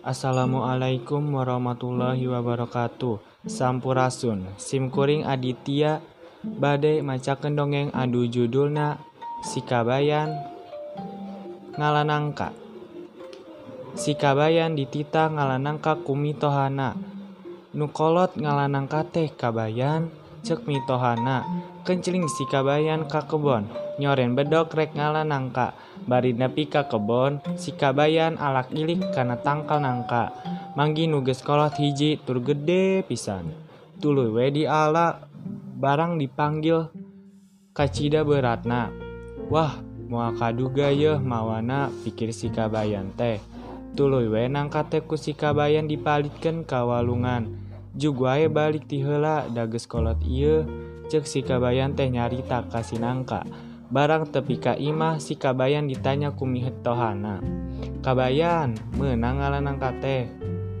Assalamualaikum warahmatullahi wabarakatuh. Sampurasun. Simkuring Aditya. Badai macaken dongeng adu judulna Sikabayan ngalanangka. Sikabayan ditita ngalanangka kumitohana. Nukolot ngalanangka teh kabayan cek mitohana Kenceling sikabayan ka kebon nyoren bedok rek ngalanangka. Bari nepi ka kebon sikabayan alak ilik kana tangkal nangka. Manggi nuges kolot hiji tur gede pisan. Tuluy we di ala barang dipanggil kacida beratna wah moal kaduga yeuh mawana pikir sikabayan teh. Tuluy we nangka teh ku sikabayan dipalitkeun ka walungan. Jugwae balik tihela dages kolot ieu cek sikabayan teh nyarita kasinangka barang tepika imah si kabayan ditanya kumihet tohana. Kabayan menang ngalanang kate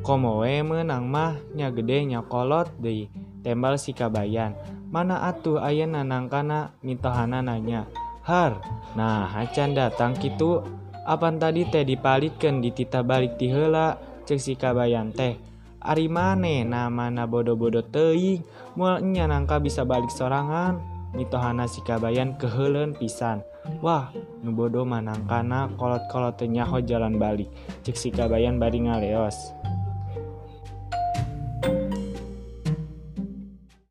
komoe menang mah nya gede nya kolot deui tembal si kabayan. Mana atuh aya nanangkana mitohana nanya. Har nah hacan datang kitu? Apan tadi teh dipalitkan ditita balik tihela cek si kabayan teh. Ari mane namana bodoh-bodoh teing mualnya nangka bisa balik sorangan. mitohana sikabayan kehelen pisan. Wah nubodo manangkana kolot-kolotnya ho jalan balik, cek sikabayan bari ngaleos.